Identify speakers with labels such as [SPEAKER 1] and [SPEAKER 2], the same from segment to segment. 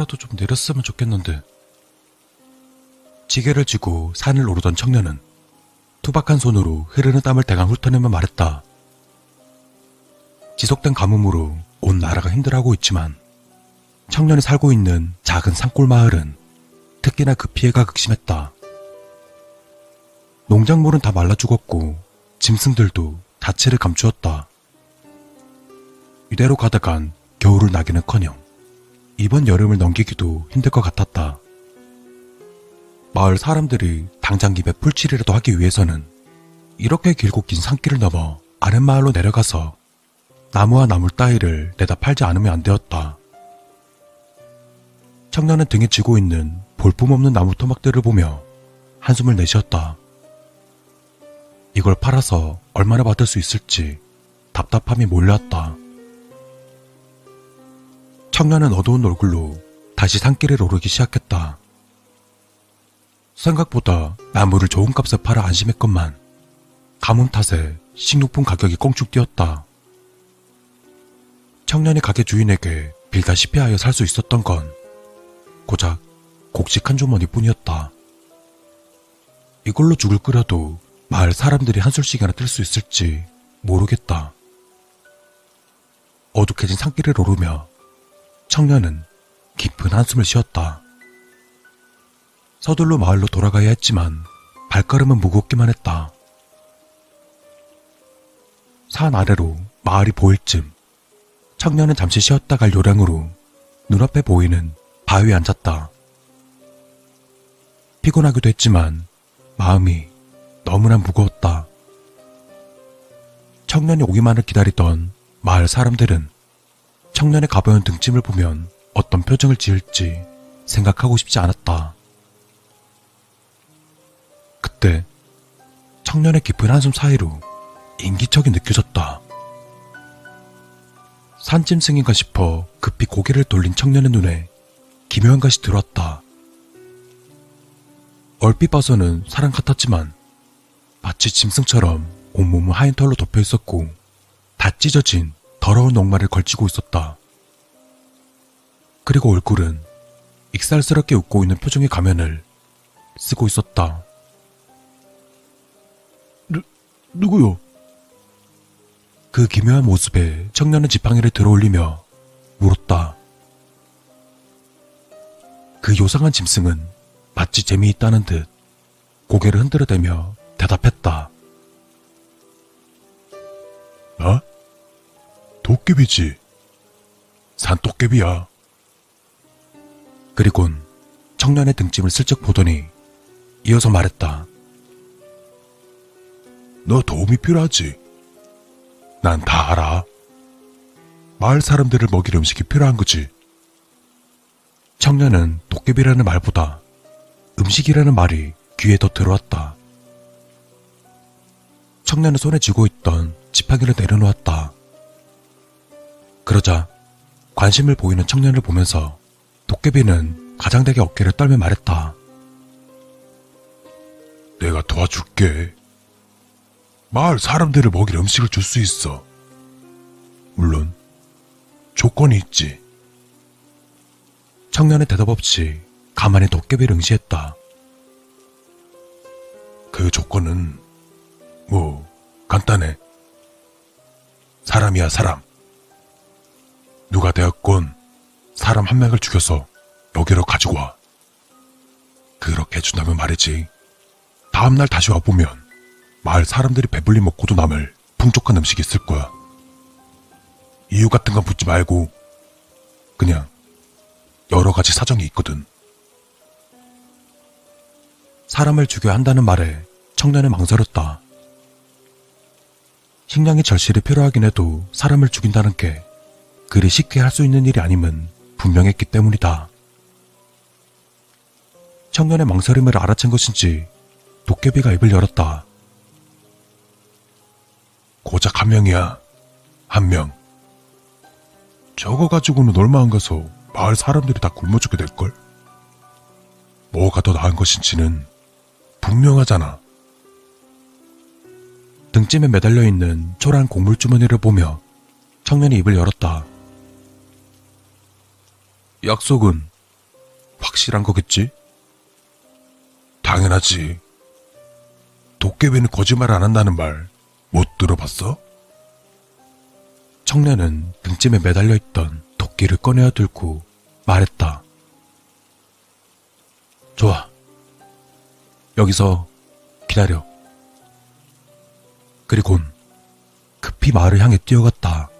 [SPEAKER 1] 잠시라도 좀 내렸으면 좋겠는데. 지게를 쥐고 산을 오르던 청년은 투박한 손으로 흐르는 땀을 대강 훑어내며 말했다. 지속된 가뭄으로 온 나라가 힘들어하고 있지만 청년이 살고 있는 작은 산골 마을은 특히나 그 피해가 극심했다. 농작물은 다 말라 죽었고 짐승들도 자체를 감추었다. 이대로 가다간 겨울을 나기는커녕 이번 여름을 넘기기도 힘들 것 같았다. 마을 사람들이 당장 입에 풀칠이라도 하기 위해서는 이렇게 길고 긴 산길을 넘어 아랫마을로 내려가서 나무와 나물 따위를 내다 팔지 않으면 안 되었다. 청년은 등에 쥐고 있는 볼품없는 나무 토막들을 보며 한숨을 내쉬었다. 이걸 팔아서 얼마나 받을 수 있을지 답답함이 몰려왔다. 청년은 어두운 얼굴로 다시 산길을 오르기 시작했다. 생각보다 나무를 좋은 값에 팔아 안심했건만 가뭄 탓에 식료품 가격이 꽁충 뛰었다. 청년이 가게 주인에게 빌다시피 하여 살 수 있었던 건 고작 곡식 한 주머니 뿐이었다. 이걸로 죽을 끓여도 마을 사람들이 한술씩이나 뜰 수 있을지 모르겠다. 어둑해진 산길을 오르며 청년은 깊은 한숨을 쉬었다. 서둘러 마을로 돌아가야 했지만 발걸음은 무겁기만 했다. 산 아래로 마을이 보일 쯤 청년은 잠시 쉬었다 갈 요량으로 눈앞에 보이는 바위에 앉았다. 피곤하기도 했지만 마음이 너무나 무거웠다. 청년이 오기만을 기다리던 마을 사람들은 청년의 가벼운 등짐을 보면 어떤 표정을 지을지 생각하고 싶지 않았다. 그때 청년의 깊은 한숨 사이로 인기척이 느껴졌다. 산짐승인가 싶어 급히 고개를 돌린 청년의 눈에 기묘한 것이 들어왔다. 얼핏 봐서는 사람 같았지만 마치 짐승처럼 온몸은 하얀 털로 덮여 있었고 다 찢어진 더러운 녹말을 걸치고 있었다. 그리고 얼굴은 익살스럽게 웃고 있는 표정의 가면을 쓰고 있었다. 누, 누구요? 그 기묘한 모습에 청년은 지팡이를 들어올리며 물었다. 그 요상한 짐승은 마치 재미있다는 듯 고개를 흔들어대며 대답했다. 어? 도깨비지. 산도깨비야. 그리곤 청년의 등짐을 슬쩍 보더니 이어서 말했다. 너 도움이 필요하지? 난 다 알아. 마을 사람들을 먹일 음식이 필요한 거지. 청년은 도깨비라는 말보다 음식이라는 말이 귀에 더 들어왔다. 청년은 손에 쥐고 있던 지팡이를 내려놓았다. 그러자 관심을 보이는 청년을 보면서 도깨비는 가장되게 어깨를 떨며 말했다. 내가 도와줄게. 마을 사람들을 먹일 음식을 줄 수 있어. 물론 조건이 있지. 청년의 대답 없이 가만히 도깨비를 응시했다. 그 조건은 뭐 간단해. 사람이야 사람. 누가 되었건 사람 한 명을 죽여서 여기로 가지고 와. 그렇게 해준다면 말이지. 다음날 다시 와보면 마을 사람들이 배불리 먹고도 남을 풍족한 음식이 있을 거야. 이유 같은 건 묻지 말고 그냥 여러 가지 사정이 있거든. 사람을 죽여야 한다는 말에 청년은 망설였다. 식량이 절실히 필요하긴 해도 사람을 죽인다는 게 그리 쉽게 할 수 있는 일이 아님은 분명했기 때문이다. 청년의 망설임을 알아챈 것인지 도깨비가 입을 열었다. 고작 한 명이야. 한 명. 저거 가지고는 얼마 안 가서 마을 사람들이 다 굶어 죽게 될걸? 뭐가 더 나은 것인지는 분명하잖아. 등짐에 매달려 있는 초라한 곡물 주머니를 보며 청년이 입을 열었다. 약속은 확실한 거겠지? 당연하지. 도깨비는 거짓말 안 한다는 말 못 들어봤어? 청년은 등짐에 매달려 있던 도끼를 꺼내어 들고 말했다. 좋아. 여기서 기다려. 그리곤 급히 마을을 향해 뛰어갔다.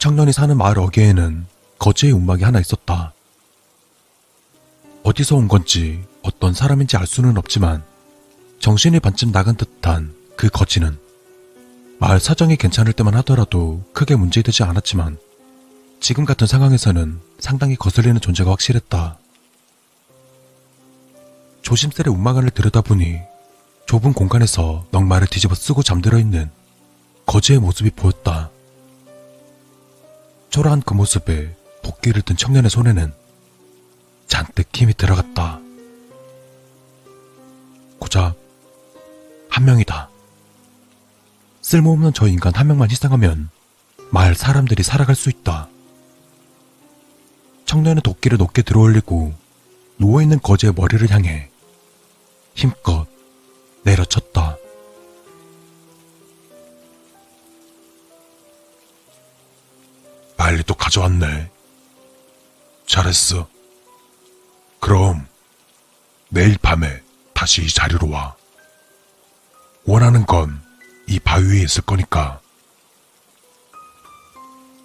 [SPEAKER 1] 청년이 사는 마을 어귀에는 거지의 움막이 하나 있었다. 어디서 온 건지 어떤 사람인지 알 수는 없지만 정신이 반쯤 나간 듯한 그 거지는 마을 사정이 괜찮을 때만 하더라도 크게 문제되지 않았지만 지금 같은 상황에서는 상당히 거슬리는 존재가 확실했다. 조심스레 움막안을 들여다보니 좁은 공간에서 넉마를 뒤집어 쓰고 잠들어 있는 거지의 모습이 보였다. 초라한 그 모습에 도끼를 든 청년의 손에는 잔뜩 힘이 들어갔다. 고작 한 명이다. 쓸모없는 저 인간 한 명만 희생하면 마을 사람들이 살아갈 수 있다. 청년은 도끼를 높게 들어올리고 누워있는 거지의 머리를 향해 힘껏 내려쳤다. 가져왔네. 잘했어. 그럼 내일 밤에 다시 이 자리로 와. 원하는 건 이 바위 위에 있을 거니까.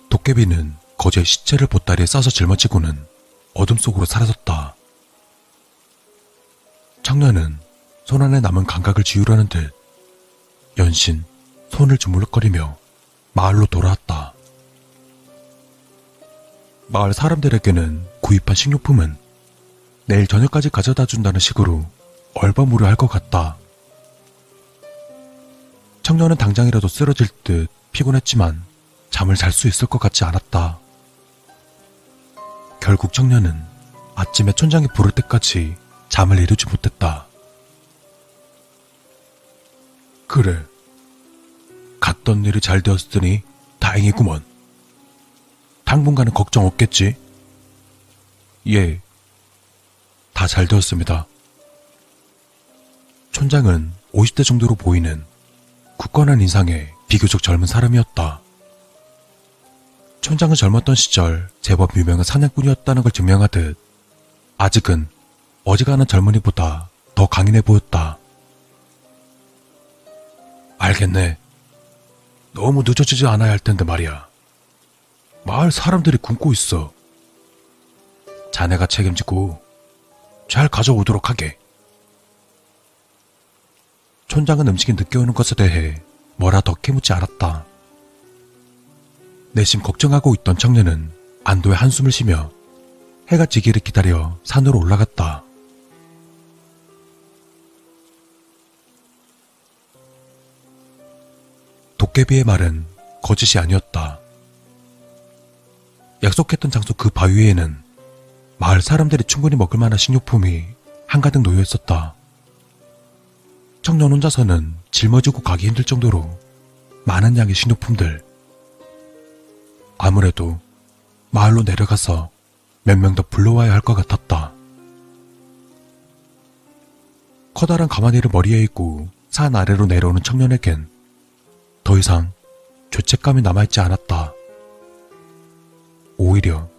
[SPEAKER 1] 도깨비는 거제의 시체를 보따리에 싸서 짊어지고는 어둠 속으로 사라졌다. 청년은 손 안에 남은 감각을 지우려는 듯 연신 손을 주물럭거리며 마을로 돌아왔다. 마을 사람들에게는 구입한 식료품은 내일 저녁까지 가져다 준다는 식으로 얼버무려 할 것 같다. 청년은 당장이라도 쓰러질 듯 피곤했지만 잠을 잘 수 있을 것 같지 않았다. 결국 청년은 아침에 촌장이 부를 때까지 잠을 이루지 못했다. 그래. 갔던 일이 잘 되었으니 다행이구먼. 당분간은 걱정 없겠지? 예. 다 잘 되었습니다. 촌장은 50대 정도로 보이는 굳건한 인상의 비교적 젊은 사람이었다. 촌장은 젊었던 시절 제법 유명한 사냥꾼이었다는 걸 증명하듯 아직은 어지간한 젊은이보다 더 강인해 보였다. 알겠네. 너무 늦어지지 않아야 할 텐데 말이야. 마을 사람들이 굶고 있어. 자네가 책임지고 잘 가져오도록 하게. 촌장은 음식이 늦게 오는 것에 대해 뭐라 더 캐묻지 않았다. 내심 걱정하고 있던 청년은 안도의 한숨을 쉬며 해가 지기를 기다려 산으로 올라갔다. 도깨비의 말은 거짓이 아니었다. 약속했던 장소 그 바위에는 마을 사람들이 충분히 먹을 만한 식료품이 한가득 놓여 있었다. 청년 혼자서는 짊어지고 가기 힘들 정도로 많은 양의 식료품들. 아무래도 마을로 내려가서 몇 명 더 불러와야 할 것 같았다. 커다란 가마니를 머리에 있고 산 아래로 내려오는 청년에겐 더 이상 죄책감이 남아있지 않았다. 오히려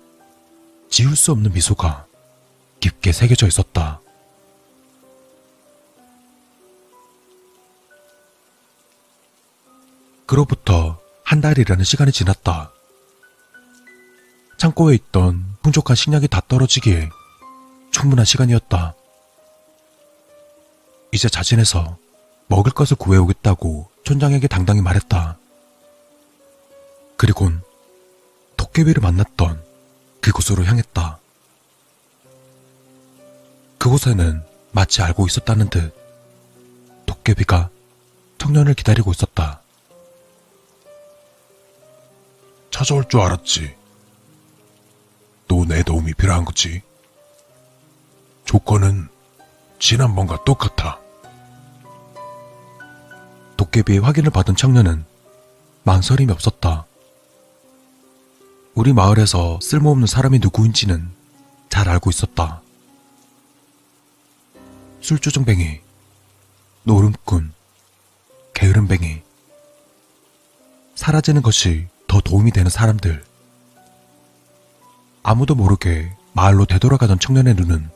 [SPEAKER 1] 지울 수 없는 미소가 깊게 새겨져 있었다. 그로부터 한 달이라는 시간이 지났다. 창고에 있던 풍족한 식량이 다 떨어지기에 충분한 시간이었다. 이제 자진해서 먹을 것을 구해오겠다고 촌장에게 당당히 말했다. 그리곤 도깨비를 만났던 그곳으로 향했다. 그곳에는 마치 알고 있었다는 듯 도깨비가 청년을 기다리고 있었다. 찾아올 줄 알았지. 또 내 도움이 필요한 거지. 조건은 지난번과 똑같아. 도깨비의 확인을 받은 청년은 망설임이 없었다. 우리 마을에서 쓸모없는 사람이 누구인지는 잘 알고 있었다. 술주정뱅이, 노름꾼, 게으름뱅이. 사라지는 것이 더 도움이 되는 사람들. 아무도 모르게 마을로 되돌아가던 청년의 눈은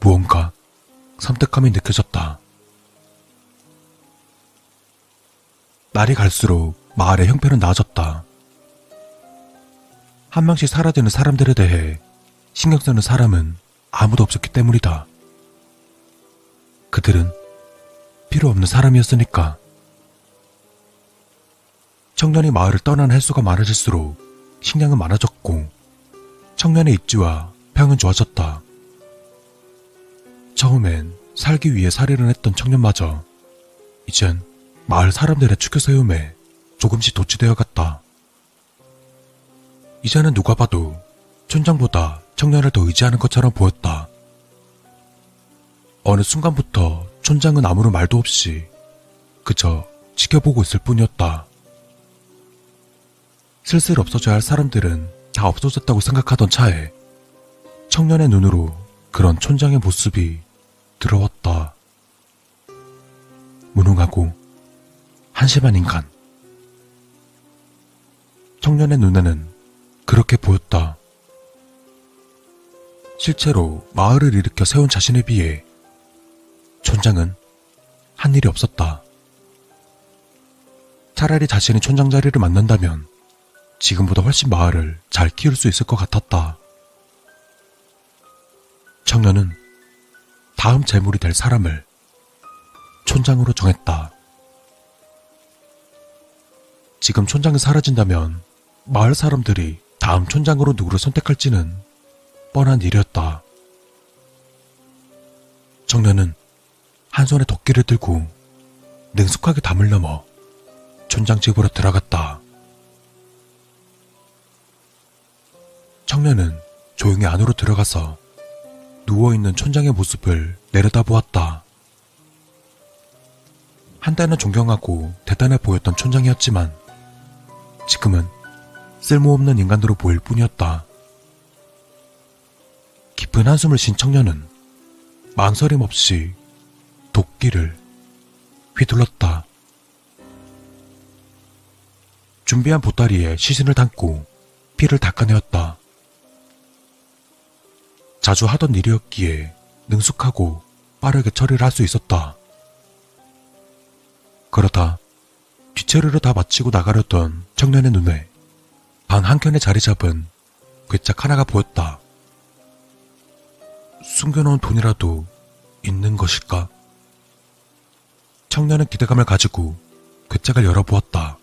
[SPEAKER 1] 무언가 섬뜩함이 느껴졌다. 날이 갈수록 마을의 형편은 나아졌다. 한 명씩 사라지는 사람들에 대해 신경 쓰는 사람은 아무도 없었기 때문이다. 그들은 필요 없는 사람이었으니까. 청년이 마을을 떠나는 횟수가 많아질수록 식량은 많아졌고 청년의 입지와 평은 좋아졌다. 처음엔 살기 위해 살이를 했던 청년마저 이젠 마을 사람들의 축교 세움에 조금씩 도취되어 갔다. 이제는 누가 봐도 촌장보다 청년을 더 의지하는 것처럼 보였다. 어느 순간부터 촌장은 아무런 말도 없이 그저 지켜보고 있을 뿐이었다. 슬슬 없어져야 할 사람들은 다 없어졌다고 생각하던 차에 청년의 눈으로 그런 촌장의 모습이 들어왔다. 무능하고 한심한 인간. 청년의 눈에는 그렇게 보였다. 실제로 마을을 일으켜 세운 자신에 비해 촌장은 한 일이 없었다. 차라리 자신이 촌장 자리를 맡는다면 지금보다 훨씬 마을을 잘 키울 수 있을 것 같았다. 청년은 다음 재물이 될 사람을 촌장으로 정했다. 지금 촌장이 사라진다면 마을 사람들이 다음 촌장으로 누구를 선택할지는 뻔한 일이었다. 청년은 한 손에 도끼를 들고 능숙하게 담을 넘어 촌장 집으로 들어갔다. 청년은 조용히 안으로 들어가서 누워있는 촌장의 모습을 내려다보았다. 한때는 존경하고 대단해 보였던 촌장이었지만 지금은 쓸모없는 인간으로 보일 뿐이었다. 깊은 한숨을 쉰 청년은 망설임 없이 도끼를 휘둘렀다. 준비한 보따리에 시신을 담고 피를 닦아내었다. 자주 하던 일이었기에 능숙하고 빠르게 처리를 할 수 있었다. 그러다 뒷처리를 다 마치고 나가려던 청년의 눈에 방 한켠에 자리 잡은 괴짝 하나가 보였다. 숨겨놓은 돈이라도 있는 것일까? 청년은 기대감을 가지고 괴짝을 열어보았다.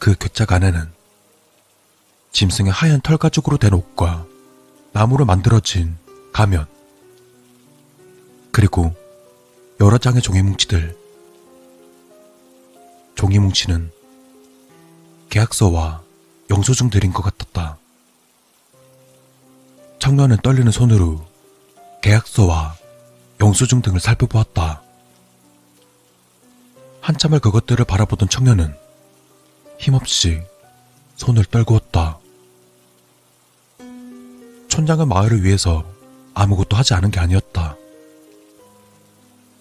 [SPEAKER 1] 그 괴짝 안에는 짐승의 하얀 털 가죽으로 된 옷과 나무로 만들어진 가면, 그리고 여러 장의 종이 뭉치들. 종이 뭉치는 계약서와 영수증 들인 것 같았다. 청년은 떨리는 손으로 계약서와 영수증 등을 살펴보았다. 한참을 그것들을 바라보던 청년은 힘없이 손을 떨구었다. 촌장은 마을을 위해서 아무것도 하지 않은 게 아니었다.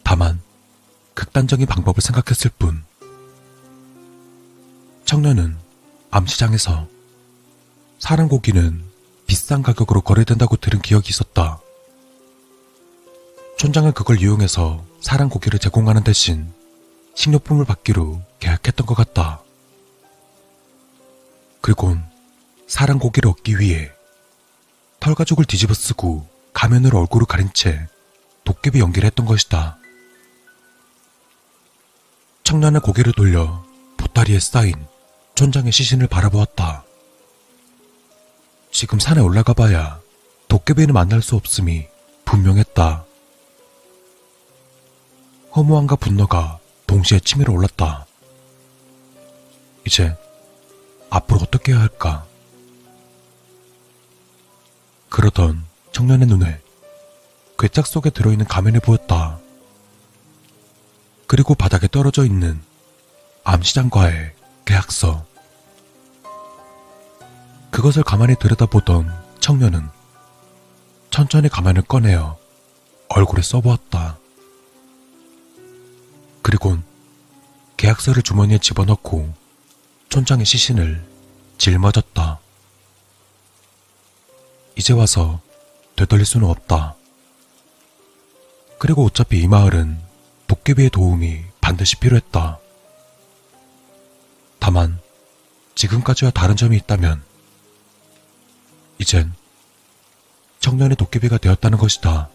[SPEAKER 1] 다만 극단적인 방법을 생각했을 뿐. 청년은 암시장에서 사람 고기는 비싼 가격으로 거래된다고 들은 기억이 있었다. 촌장은 그걸 이용해서 사람 고기를 제공하는 대신 식료품을 받기로 계약했던 것 같다. 그리곤 사람 고기를 얻기 위해 털가죽을 뒤집어 쓰고 가면으로 얼굴을 가린 채 도깨비 연기를 했던 것이다. 청년의 고개를 돌려 보따리에 쌓인 촌장의 시신을 바라보았다. 지금 산에 올라가 봐야 도깨비는 만날 수 없음이 분명했다. 허무함과 분노가 동시에 치밀어 올랐다. 이제 앞으로 어떻게 해야 할까? 그러던 청년의 눈에 괴짝 속에 들어있는 가면이 보였다. 그리고 바닥에 떨어져 있는 암시장과의 계약서. 그것을 가만히 들여다보던 청년은 천천히 가만을 꺼내어 얼굴에 써보았다. 그리곤 계약서를 주머니에 집어넣고 촌장의 시신을 짊어졌다. 이제 와서 되돌릴 수는 없다. 그리고 어차피 이 마을은 도깨비의 도움이 반드시 필요했다. 다만 지금까지와 다른 점이 있다면 이젠 청년의 도깨비가 되었다는 것이다.